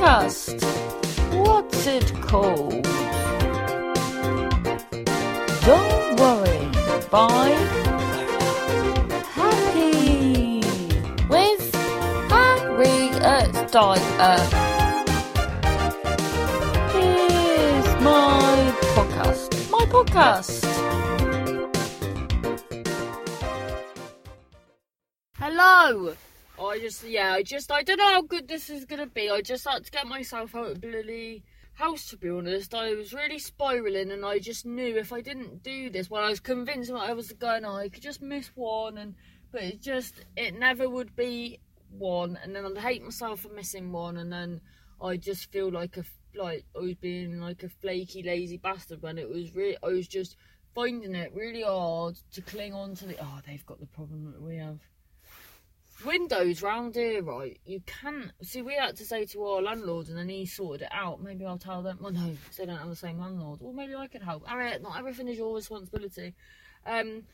podcast. What's it called? Don't worry. By Happy with Harriet Dyer. Here's my podcast. My podcast. Hello. I just, yeah, I just, I don't know how good this is gonna be. I just had to get myself out of bloody house, to be honest. I was really spiraling, and I just knew if I didn't do this, well, I was convinced that I was going, oh, I could just miss one, and but it just, it never would be one, and then I'd hate myself for missing one, and then I just feel like a, like I was being like a flaky, lazy bastard when it was really, I was just finding it really hard to cling on to the. Oh, they've got the problem that we have windows round here, right? You can't see. We had to say to our landlord, and then he sorted it out. Maybe I'll tell them. Well, no, they don't have the same landlord. Or maybe I could help. Alright, not everything is your responsibility. Um,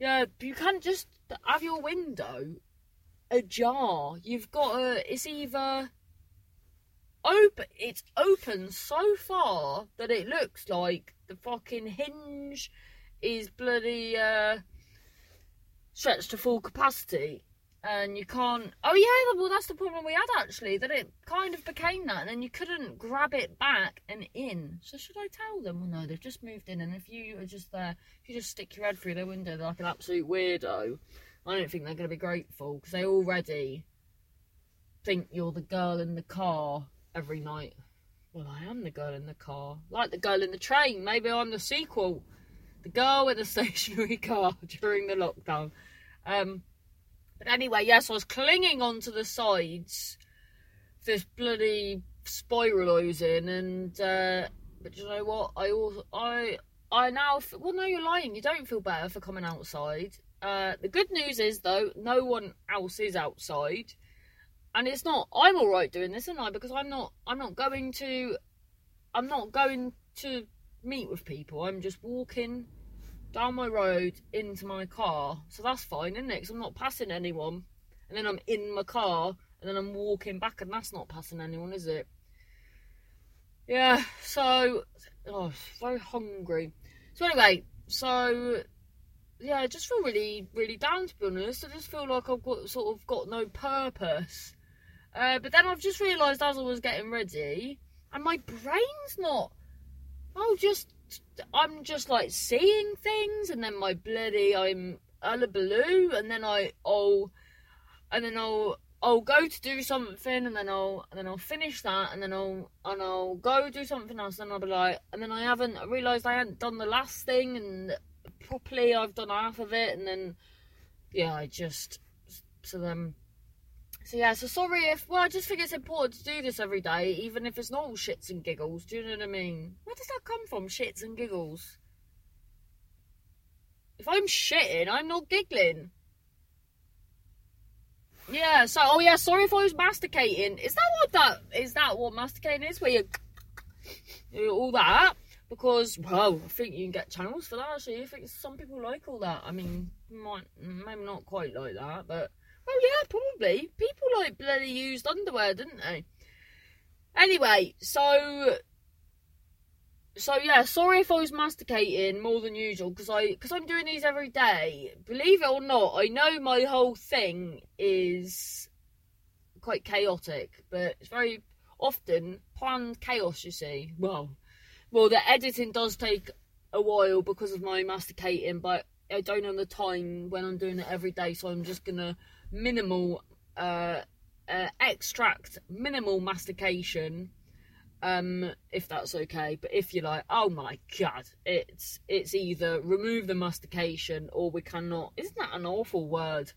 yeah, you can't just have your window ajar. You've got to. It's either open. It's open so far that it looks like the fucking hinge is bloody uh, stretched to full capacity and you can't. Oh yeah, well that's the problem we had actually. That it kind of became that, and then you couldn't grab it back and in. So should I tell them? Well, no, they've just moved in, and if you are just there, if you just stick your head through their window they're like an absolute weirdo, I don't think they're going to be grateful because they already think you're the girl in the car every night. Well, I am the girl in the car, like the girl in the train. Maybe I'm the sequel, the girl in the stationary car during the lockdown. Um, but anyway, yes, I was clinging onto the sides, this bloody spiralising, and uh, but you know what? I also I I now well, no, you're lying. You don't feel better for coming outside. Uh, the good news is though, no one else is outside, and it's not. I'm all right doing this, and I because I'm not. I'm not going to. I'm not going to meet with people. I'm just walking down my road into my car. So that's fine, isn't it? Because I'm not passing anyone. And then I'm in my car and then I'm walking back and that's not passing anyone, is it? Yeah, so oh, very hungry. So anyway, so yeah, I just feel really, really down to be honest. I just feel like I've got sort of got no purpose. Uh, but then I've just realised as I was getting ready, and my brain's not. I'll just I'm just like seeing things, and then my bloody I'm hullabaloo, and then I oh, and then I'll I'll go to do something, and then I'll and then I'll finish that, and then I'll and I'll go do something else, and I'll be like, and then I haven't realised I hadn't done the last thing, and properly I've done half of it, and then yeah, I just so then so yeah, so sorry if well, I just think it's important to do this every day, even if it's not all shits and giggles. Do you know what I mean? Where does that come from? Shits and giggles. If I'm shitting, I'm not giggling. Yeah. So oh yeah, sorry if I was masticating. Is that what that is? That what masticating is? Where you all that? Because well, I think you can get channels for that. Actually, I think some people like all that. I mean, might maybe not quite like that, but Oh yeah, probably. People like bloody used underwear, didn't they? Anyway, so so yeah, sorry if I was masticating more than usual because I because I'm doing these every day. Believe it or not, I know my whole thing is quite chaotic, but it's very often planned chaos. You see, well, well, the editing does take a while because of my masticating, but I don't know the time when I'm doing it every day, so I'm just gonna minimal uh, uh, extract, minimal mastication, um, if that's okay. But if you're like, oh my god, it's it's either remove the mastication or we cannot. Isn't that an awful word?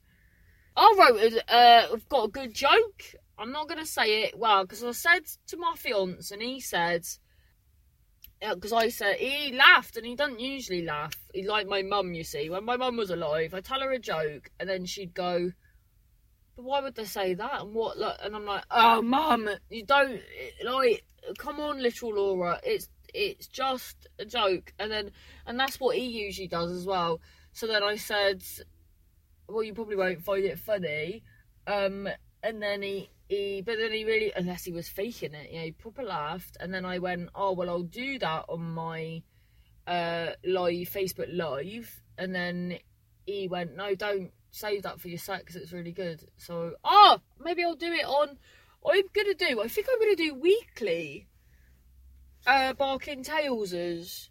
I wrote, uh, I've got a good joke. I'm not gonna say it well because I said to my fiance and he said because I said he laughed and he doesn't usually laugh. He like my mum, you see. When my mum was alive, I tell her a joke and then she'd go, "But why would they say that?" And what? Like, and I'm like, "Oh, mum, you don't like. Come on, little Laura. It's it's just a joke." And then and that's what he usually does as well. So then I said, "Well, you probably won't find it funny." Um, and then he he, but then he really, unless he was faking it, yeah, he proper laughed, and then I went, oh well, I'll do that on my uh live Facebook live, and then he went, no, don't save that for your set because it's really good. So, oh, maybe I'll do it on. I'm gonna do. I think I'm gonna do weekly. Uh, barking tailses.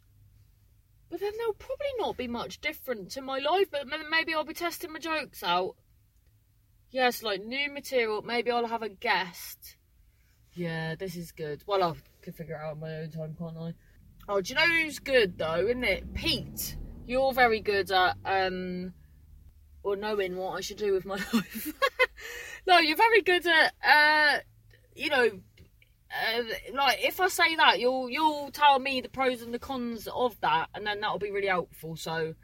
But then they'll probably not be much different to my life. But maybe I'll be testing my jokes out. Yes, like new material. Maybe I'll have a guest. Yeah, this is good. Well, I can figure it out on my own time, can't I? Oh, do you know who's good though, isn't it? Pete. You're very good at um or knowing what I should do with my life. no, you're very good at uh you know uh, like if I say that you'll you'll tell me the pros and the cons of that and then that'll be really helpful. So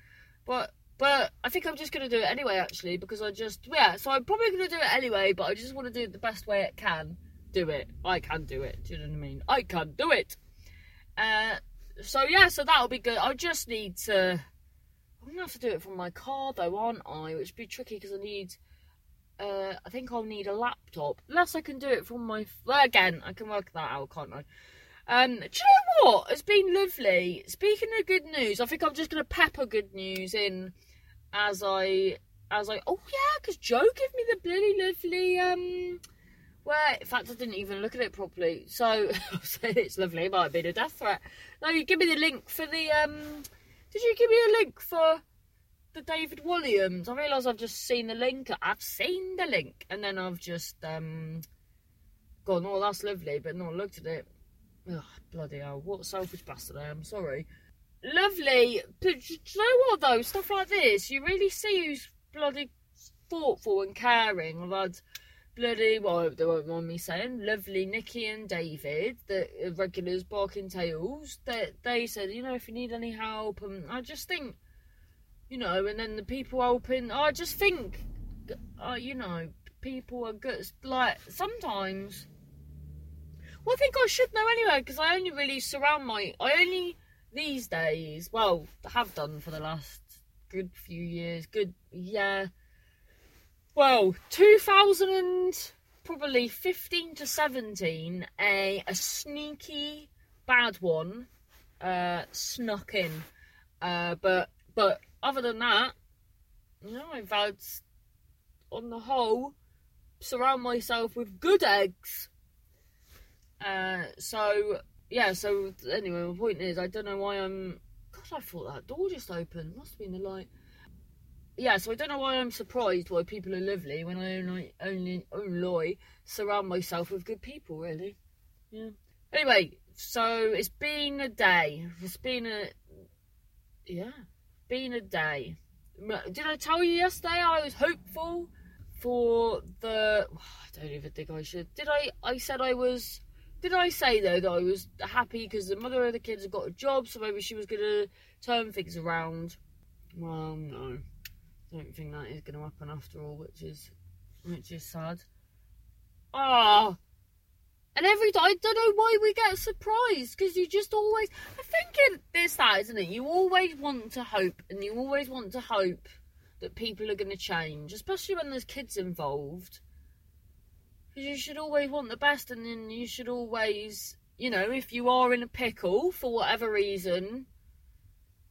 but but I think I'm just gonna do it anyway, actually, because I just yeah. So I'm probably gonna do it anyway, but I just want to do it the best way it can. Do it. I can do it. Do you know what I mean? I can do it. Uh, so yeah, so that'll be good. I just need to. I'm gonna have to do it from my car though, aren't I? Which would be tricky because I need. Uh, I think I'll need a laptop. Unless I can do it from my. Well, again, I can work that out, can't I? Um, do you know what? It's been lovely. Speaking of good news, I think I'm just gonna pepper good news in as I as I oh yeah, because Joe gave me the bloody lovely um. Where, in fact, I didn't even look at it properly. So, it's lovely. It might have been a death threat. No, you give me the link for the um. Did you give me a link for the David Williams? I realise I've just seen the link. I've seen the link, and then I've just um gone. Oh, that's lovely, but not looked at it. Ugh, bloody hell! What a selfish bastard I am. Sorry lovely. But you know what though? Stuff like this, you really see who's bloody thoughtful and caring. I've had bloody, well, they won't mind me saying, lovely Nikki and David, the regulars barking tails, that they said, you know, if you need any help, and I just think, you know, and then the people helping, I just think, uh, you know, people are good. Like, sometimes, well, I think I should know anyway, because I only really surround my, I only these days, well, have done for the last good few years, good, yeah. Well, 2000 and probably 15 to 17, a, a sneaky bad one uh, snuck in. Uh, but but other than that, you know, I've had, on the whole, surround myself with good eggs. Uh, so yeah, so anyway, my point is, I don't know why I'm. God, I thought that door just opened. Must have been the light. Yeah, so I don't know why I'm surprised why people are lovely when I only only only surround myself with good people. Really. Yeah. Anyway, so it's been a day. It's been a yeah, been a day. Did I tell you yesterday I was hopeful for the? I don't even think I should. Did I? I said I was did I say though that I was happy because the mother of the kids had got a job, so maybe she was gonna turn things around? Well, no, I don't think that is gonna happen after all, which is which is sad. Ah. Oh. And every time, I don't know why we get surprised because you just always. I think it's that, isn't it? You always want to hope, and you always want to hope that people are going to change, especially when there's kids involved Because you should always want the best, and then you should always, you know, if you are in a pickle for whatever reason,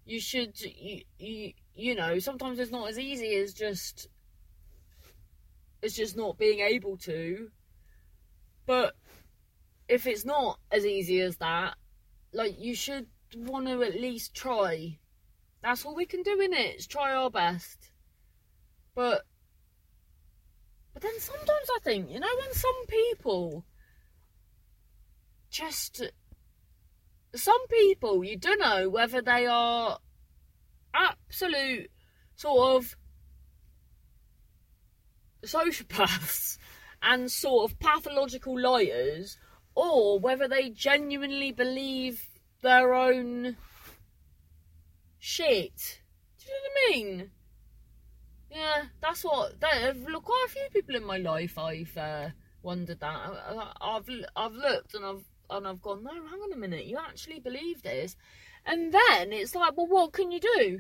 you should, you, you know, sometimes it's not as easy as just, it's just not being able to. But if it's not as easy as that, like you should want to at least try. That's all we can do in it. Is try our best. But but then sometimes I think, you know, when some people just. Some people, you don't know whether they are absolute sort of sociopaths and sort of pathological liars, or whether they genuinely believe their own shit. Do you know what I mean? Yeah, that's what. Look, quite a few people in my life I've uh, wondered that. I, have I've looked and I've and I've gone, no, hang on a minute, you actually believe this, and then it's like, well, what can you do?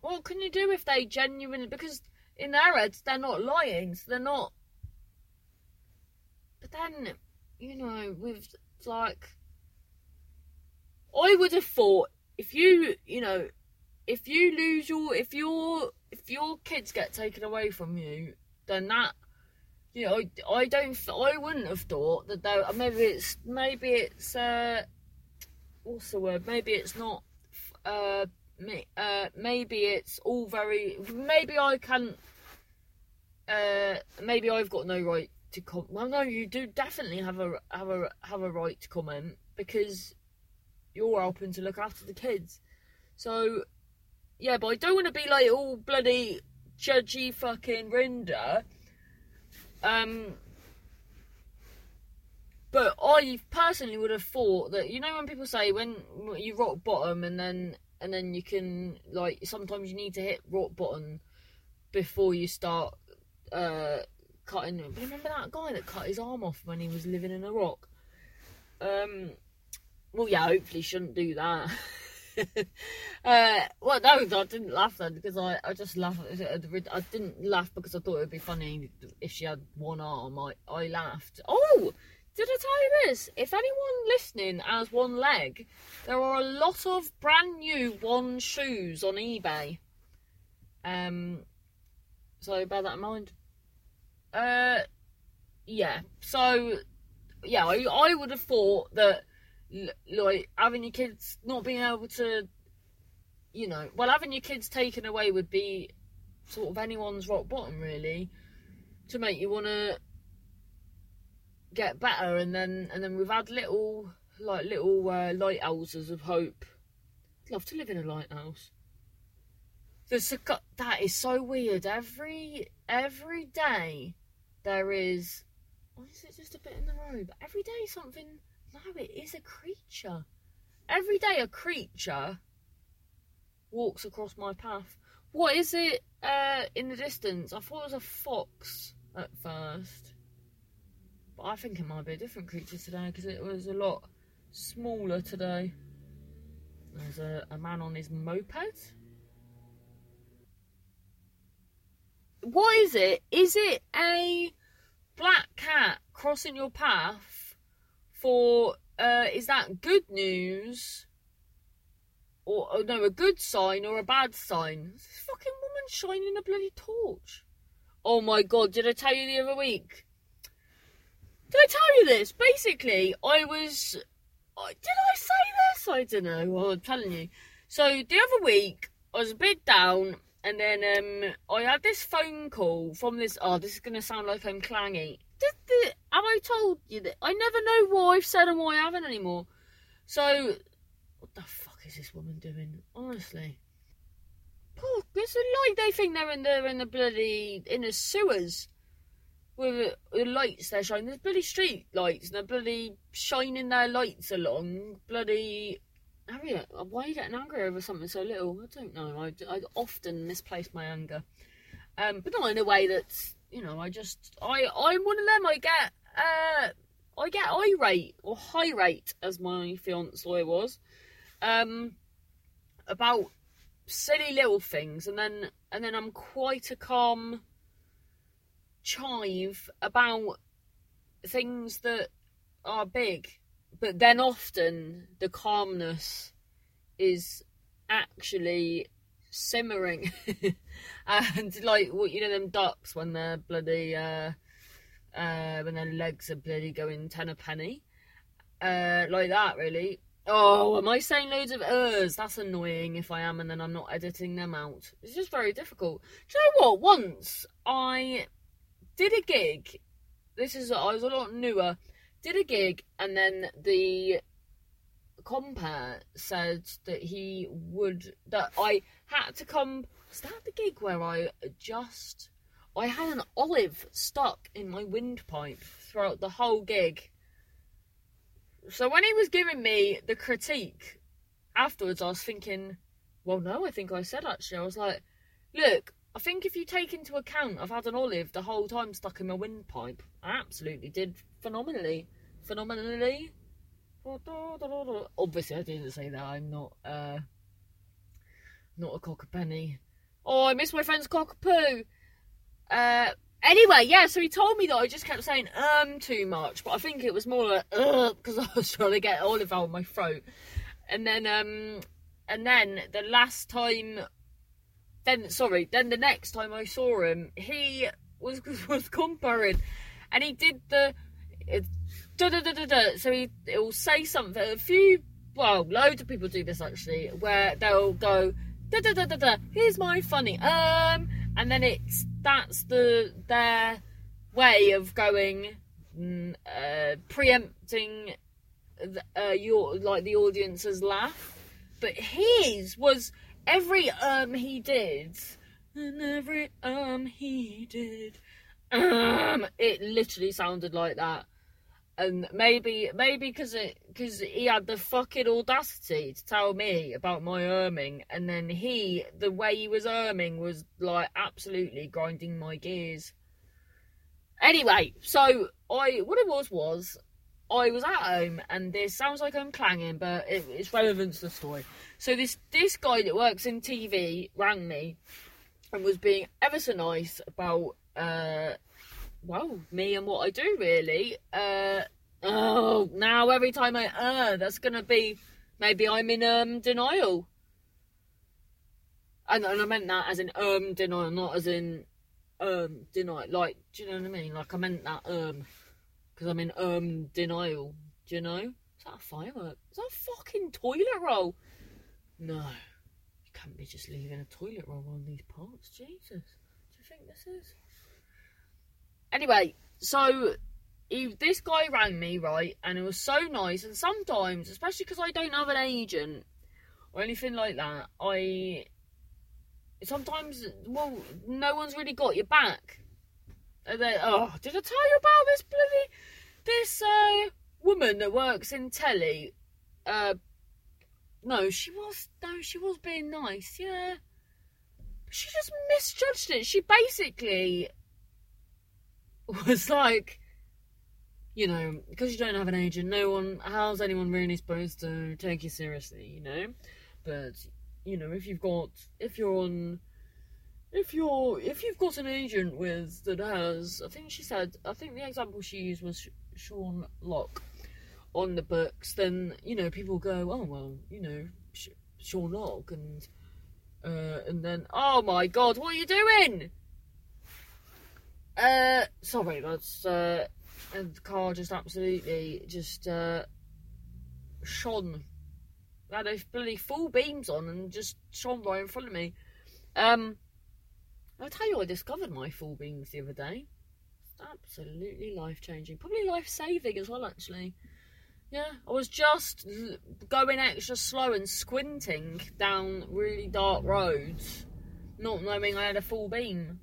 What can you do if they genuinely because in their heads they're not lying, so they're not but then, you know, with like, I would have thought if you, you know, if you lose your, if your, if your kids get taken away from you, then that, you know, I, I don't, I wouldn't have thought that though. Maybe it's, maybe it's, uh, what's the word? Maybe it's not, uh, uh, maybe it's all very, maybe I can, uh, maybe I've got no right to comment. Well, no, you do definitely have a have a have a right to comment because you're helping to look after the kids. So, yeah, but I don't want to be like all bloody judgy fucking Rinder. Um, but I personally would have thought that you know when people say when you rock bottom and then and then you can like sometimes you need to hit rock bottom before you start uh cutting. Remember that guy that cut his arm off when he was living in a rock? Um, well, yeah, hopefully shouldn't do that. uh, well, no, I didn't laugh then because I, I just laughed. I didn't laugh because I thought it would be funny if she had one arm. I, I laughed. Oh, did I tell you this? If anyone listening has one leg, there are a lot of brand new one shoes on eBay. Um, so bear that in mind. Uh, yeah. So, yeah, I, I would have thought that, like, having your kids not being able to, you know, well, having your kids taken away would be sort of anyone's rock bottom, really, to make you want to get better. And then, and then we've had little, like, little uh, lighthouses of hope. I'd love to live in a lighthouse. That is so weird. Every every day there is. Or is it just a bit in the road? every day something. No, it is a creature. Every day a creature walks across my path. What is it uh, in the distance? I thought it was a fox at first. But I think it might be a different creature today because it was a lot smaller today. There's a, a man on his moped. what is it? Is it a black cat crossing your path for uh is that good news? Or oh, no, a good sign or a bad sign? This fucking woman shining a bloody torch. Oh my god, did I tell you the other week? Did I tell you this? Basically, I was did I say this? I don't know. Well, I'm telling you. So the other week, I was a bit down and then um, I had this phone call from this. Oh, this is to sound like I'm clangy. Did the, have I told you that? I never know what I've said and what I haven't anymore. So, what the fuck is this woman doing? Honestly. Poor, it's like they think they're in the in the bloody in the sewers with the lights they're shining. There's bloody street lights and they're bloody shining their lights along bloody Harriet, why are you getting angry over something so little? I don't know. I, I often misplace my anger, um, but not in a way that's you know. I just I I'm one of them. I get uh I get irate or high rate as my fiance was, um, about silly little things, and then and then I'm quite a calm chive about things that are big but then often the calmness is actually simmering. And like what you know them ducks when they're bloody uh uh when their legs are bloody going ten a penny? Uh like that really. Oh am i saying loads of ers that's annoying if i am and then i'm not editing them out. It's just very difficult. Do you know what? Once i did a gig this is i was a lot newer did a gig, and then the compere said that he would that I had to come. Was that the gig where I just I had an olive stuck in my windpipe throughout the whole gig. So when he was giving me the critique afterwards, I was thinking, well, no, I think I said actually. I was like, look, I think if you take into account I've had an olive the whole time stuck in my windpipe, I absolutely did phenomenally. Phenomenally. Obviously, I didn't say that. I'm not, uh, not a cockapoo. Oh, I miss my friend's cockapoo. Uh, Anyway, yeah, so he told me that I just kept saying um too much, but I think it was more like uh because I was trying to get olive out of my throat. And then um and then the last time then sorry, then the next time I saw him, he was was comparing and he did the da da da da da so he will say something a few well, loads of people do this actually, where they'll go da da da da da. Here's my funny um, and then it's that's the their way of going mm, uh, preempting the, uh, your like the audience's laugh. But his was every um he did, and every um he did, um it literally sounded like that. And maybe maybe because it because he had the fucking audacity to tell me about my erming, and then he the way he was erming was like absolutely grinding my gears. Anyway, so I what it was was I was at home, and this sounds like I'm clanging, but it, it's relevant to the story. So this this guy that works in TV rang me and was being ever so nice about uh well, me and what I do really. Uh, oh, now every time I uh, that's gonna be maybe I'm in um denial. And, and I meant that as in um denial, not as in um denial. Like, do you know what I mean? Like I meant that um because I'm in um denial. Do you know? Is that a firework? Is that a fucking toilet roll? No, you can't be just leaving a toilet roll on these parts. Jesus, do you think this is? Anyway, so he, this guy rang me, right, and it was so nice. And sometimes, especially because I don't have an agent or anything like that, I sometimes, well, no one's really got your back. And then, oh, did I tell you about this bloody this uh, woman that works in telly? Uh, no, she was no, she was being nice, yeah. She just misjudged it. She basically was like, you know, because you don't have an agent, no one, how's anyone really supposed to take you seriously, you know? But, you know, if you've got, if you're on, if you're, if you've got an agent with, that has, I think she said, I think the example she used was Sean Lock on the books, then, you know, people go, oh, well, you know, Sean Lock, and, uh, and then, oh my god, what are you doing? Uh, sorry, that's uh, and the car just absolutely just uh, shone. Had those bloody full beams on and just shone right in front of me. Um, I'll tell you, I discovered my full beams the other day. Absolutely life changing, probably life saving as well, actually. Yeah, I was just going extra slow and squinting down really dark roads, not knowing I had a full beam.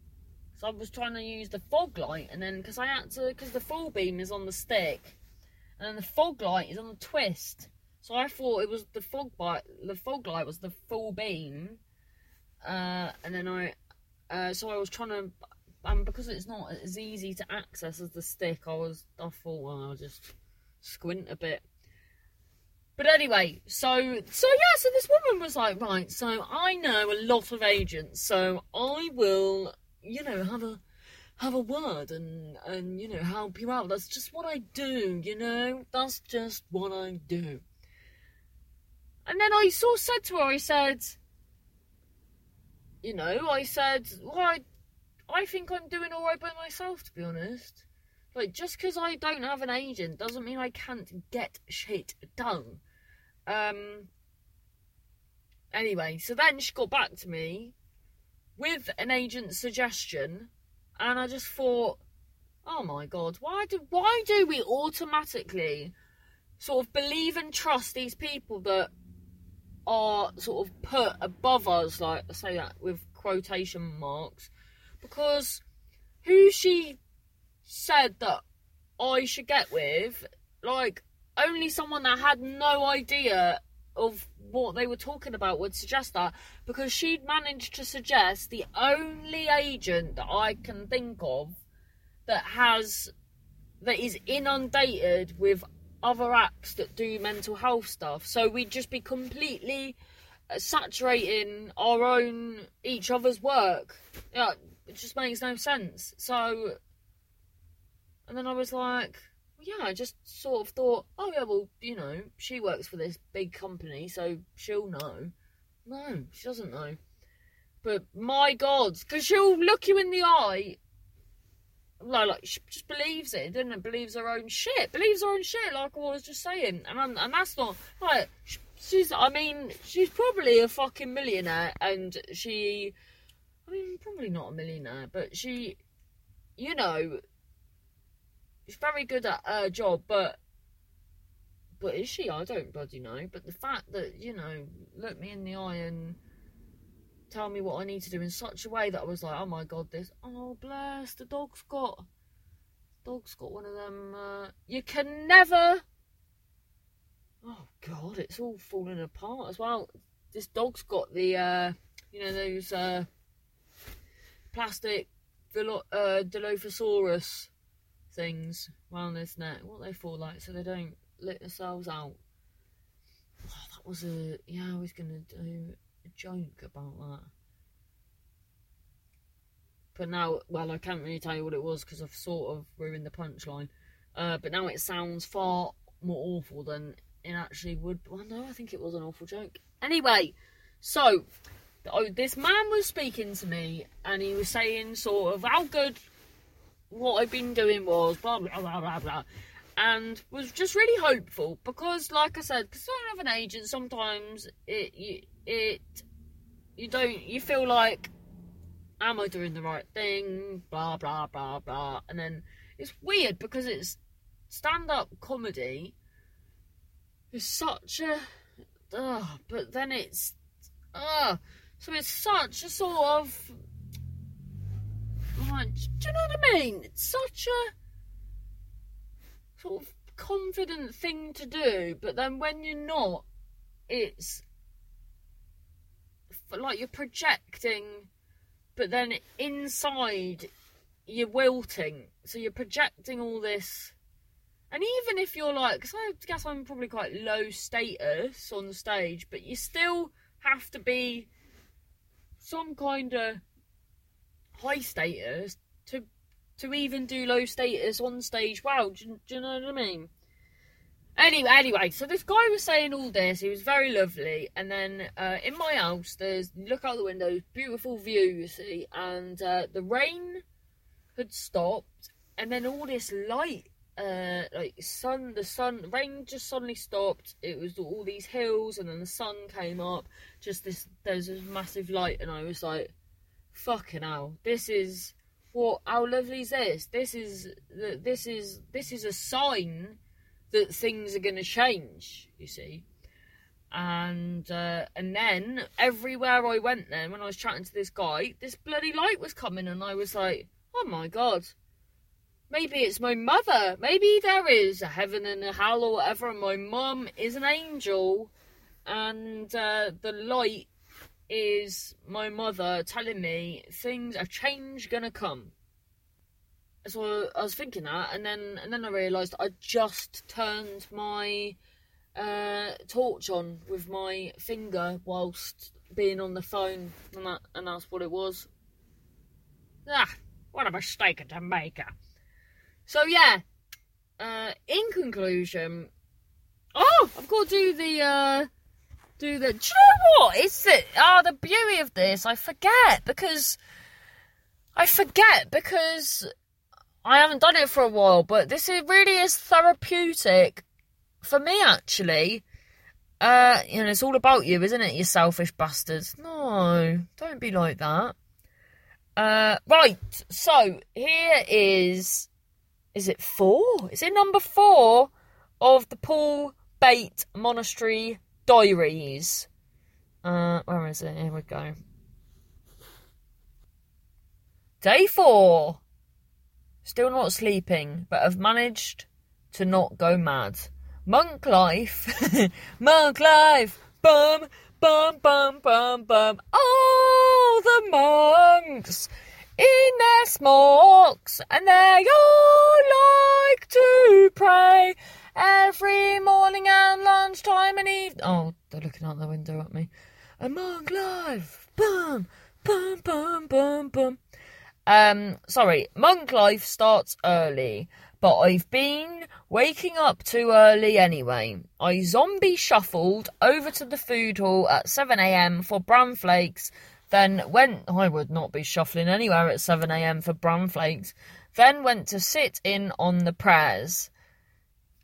So I was trying to use the fog light, and then because I had to, because the full beam is on the stick, and then the fog light is on the twist. So I thought it was the fog light. The fog light was the full beam, uh, and then I, uh, so I was trying to, um, because it's not as easy to access as the stick. I was, I thought, well, I'll just squint a bit. But anyway, so so yeah, so this woman was like, right, so I know a lot of agents, so I will you know, have a have a word and and you know help you out. That's just what I do, you know. That's just what I do. And then I sort of said to her, I said, you know, I said, well, I, I think I'm doing all right by myself, to be honest. Like, just because I don't have an agent doesn't mean I can't get shit done. Um. Anyway, so then she got back to me with an agent suggestion, and I just thought, oh my god, why do why do we automatically sort of believe and trust these people that are sort of put above us, like I say that with quotation marks, because who she said that I should get with, like only someone that had no idea of what they were talking about would suggest that because she'd managed to suggest the only agent that I can think of that has that is inundated with other apps that do mental health stuff. So we'd just be completely saturating our own each other's work. Yeah, it just makes no sense. So, and then I was like, yeah, I just sort of thought, oh yeah, well, you know, she works for this big company, so she'll know. No, she doesn't know. But my God, because she'll look you in the eye. Like, like she just believes it, doesn't it? Believes her own shit. Believes her own shit, like I was just saying. And I'm, and that's not like she's. I mean, she's probably a fucking millionaire, and she. I mean, probably not a millionaire, but she, you know, she's very good at her job, but but is she? I don't bloody know. But the fact that you know, look me in the eye and tell me what I need to do in such a way that I was like, oh my god, this. Oh bless the dog's got. Dog's got one of them. Uh, you can never. Oh god, it's all falling apart as well. This dog's got the, uh, you know, those uh, plastic uh, Dilophosaurus things around this neck. What they for, like, so they don't let themselves out. Oh, that was a yeah. I was gonna do a joke about that, but now, well, I can't really tell you what it was because I've sort of ruined the punchline. Uh, but now it sounds far more awful than it actually would. Well, no, I think it was an awful joke. Anyway, so oh, this man was speaking to me and he was saying sort of how good what I've been doing was, blah, blah, blah, blah, blah. And was just really hopeful because, like I said, because I have an agent, sometimes it, you, it, you don't, you feel like, am I doing the right thing? Blah, blah, blah, blah. And then it's weird because it's stand up comedy is such a, uh, but then it's, uh, so it's such a sort of like, do you know what I mean? It's such a sort of confident thing to do, but then when you're not, it's like you're projecting, but then inside you're wilting. So you're projecting all this. And even if you're like, because I guess I'm probably quite low status on the stage, but you still have to be some kind of high status to to even do low status on stage. Wow, do, do you know what I mean? Anyway, anyway, so this guy was saying all this. He was very lovely, and then uh, in my house, there's look out the window, beautiful view, you see, and uh, the rain had stopped, and then all this light, uh, like sun, the sun, rain just suddenly stopped. It was all these hills, and then the sun came up. Just this, there's this massive light, and I was like, fucking hell, this is what how lovely is this? This is this is this is a sign that things are going to change. You see, and uh, and then everywhere I went, then when I was chatting to this guy, this bloody light was coming, and I was like, oh my god. Maybe it's my mother. Maybe there is a heaven and a hell or whatever, and my mum is an angel, and uh, the light is my mother telling me things a change gonna come. So I was thinking that, and then and then I realised I just turned my uh, torch on with my finger whilst being on the phone, and that and that's what it was. Ah, what a mistake to make. So yeah. Uh, in conclusion, oh, I've got to do the uh, do the. Do you know what? It's the oh the beauty of this. I forget because I forget because I haven't done it for a while. But this is, really is therapeutic for me actually. Uh, you know, it's all about you, isn't it? You selfish bastards. No, don't be like that. Uh, right. So here is. Is it four? Is it number four of the Paul Bate Monastery Diaries. Uh, where is it? Here we go. Day four. Still not sleeping, but have managed to not go mad. Monk life. Monk life. Bum, bum, bum, bum, bum. All the monks in their smocks, and they all like to pray every morning and lunchtime and evening. Oh, they're looking out the window at me. A monk life, boom, boom, boom, boom, boom. Um, sorry, monk life starts early, but I've been waking up too early anyway. I zombie shuffled over to the food hall at 7am for bran flakes, then went. I would not be shuffling anywhere at 7am for bran flakes. Then went to sit in on the prayers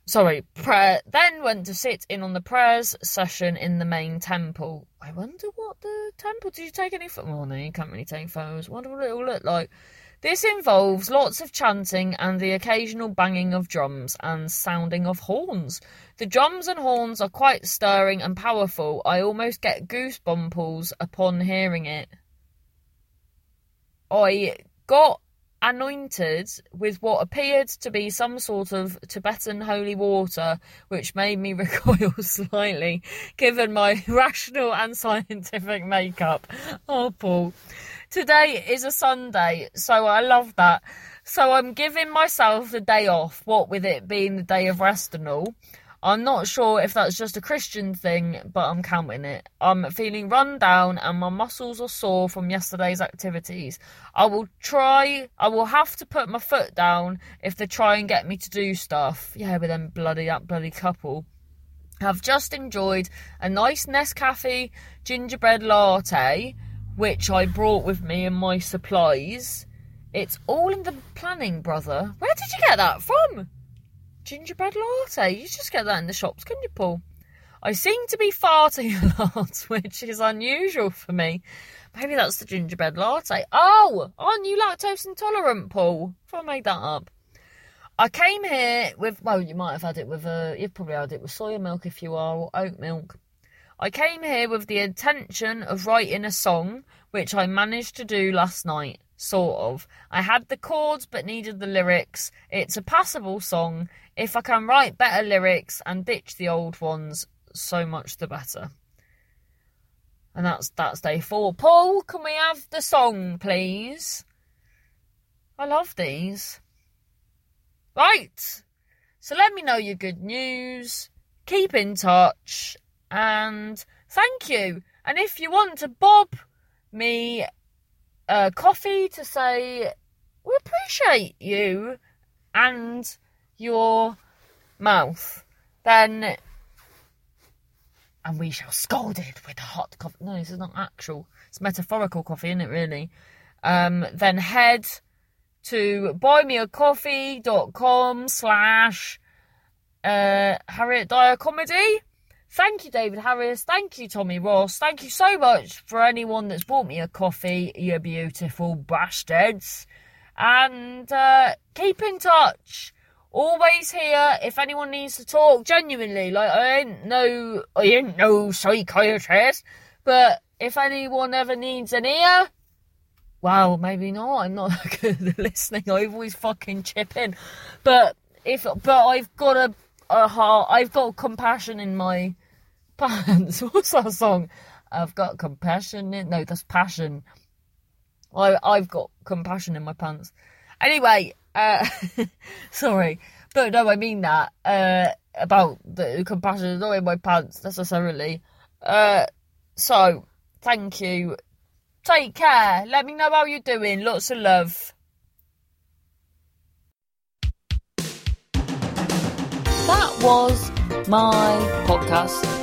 sorry, prayer, then went to sit in on the prayers session in the main temple. I wonder what the temple, did you take any photos? Oh, well, no, you can't really take photos. wonder what it will look like. This involves lots of chanting and the occasional banging of drums and sounding of horns. The drums and horns are quite stirring and powerful. I almost get goosebumps upon hearing it. I got anointed with what appeared to be some sort of Tibetan holy water, which made me recoil slightly, given my rational and scientific makeup. Oh, Paul. Today is a Sunday, so I love that. So I'm giving myself the day off, what with it being the day of rest and all. I'm not sure if that's just a Christian thing, but I'm counting it. I'm feeling run down and my muscles are sore from yesterday's activities. I will try, I will have to put my foot down if they try and get me to do stuff. Yeah, with them bloody, that bloody couple. I've just enjoyed a nice Nescafe gingerbread latte, which I brought with me in my supplies. It's all in the planning, brother. Where did you get that from? gingerbread latte. You just get that in the shops, couldn't you, Paul? I seem to be farting a lot, which is unusual for me. Maybe that's the gingerbread latte. Oh, aren't you lactose intolerant, Paul? If I made that up. I came here with, well, you might have had it with, uh, you've probably had it with soya milk if you are, or oat milk. I came here with the intention of writing a song, which I managed to do last night sort of. I had the chords but needed the lyrics. It's a passable song. If I can write better lyrics and ditch the old ones, so much the better. And that's that's day four. Paul, can we have the song, please? I love these. Right. So let me know your good news. Keep in touch and thank you. And if you want to bob me uh, coffee to say we appreciate you and your mouth, then and we shall scald it with a hot coffee. No, this is not actual. It's metaphorical coffee, isn't it? Really. Um, then head to buymeacoffee.com slash uh, Harriet Dyer Comedy Thank you, David Harris. Thank you, Tommy Ross. Thank you so much for anyone that's bought me a coffee, you beautiful bastards. And uh, keep in touch. Always here if anyone needs to talk. Genuinely, like I ain't no, I ain't no psychiatrist, but if anyone ever needs an ear, well, maybe not. I'm not good at listening. I always fucking chip in, but if but I've got a, a heart. I've got compassion in my pants. What's that song? I've got compassion in. No, that's passion. I I've got compassion in my pants. Anyway, uh, sorry, but no, I mean that uh, about the compassion is not in my pants necessarily. Uh, so thank you. Take care. Let me know how you're doing. Lots of love. That was my podcast